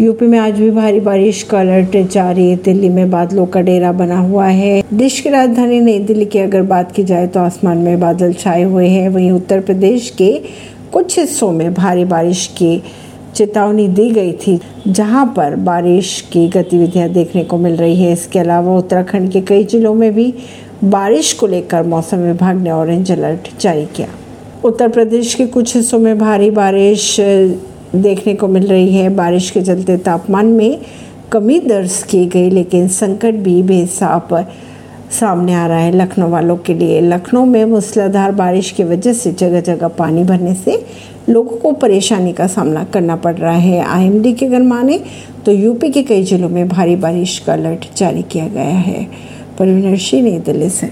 UP में आज भी भारी बारिश का अलर्ट जारी है दिल्ली में बादलों का डेरा बना हुआ है। देश की राजधानी नई दिल्ली की अगर बात की जाए तो आसमान में बादल छाए हुए हैं। वहीं उत्तर प्रदेश के कुछ हिस्सों में भारी बारिश की चेतावनी दी गई थी, जहाँ पर बारिश की गतिविधियाँ देखने को मिल रही है। इसके अलावा उत्तराखंड के कई जिलों में भी बारिश को लेकर मौसम विभाग ने ऑरेंज अलर्ट जारी किया। उत्तर प्रदेश के कुछ हिस्सों में भारी बारिश देखने को मिल रही है। बारिश के चलते तापमान में कमी दर्ज की गई, लेकिन संकट भी बेसाप सामने आ रहा है लखनऊ वालों के लिए। लखनऊ में मूसलाधार बारिश की वजह से जगह जगह पानी भरने से लोगों को परेशानी का सामना करना पड़ रहा है। आईएमडी के अगर माने तो यूपी के कई जिलों में भारी बारिश का अलर्ट जारी किया गया है। परवीन सिंह नई दिल्ली से।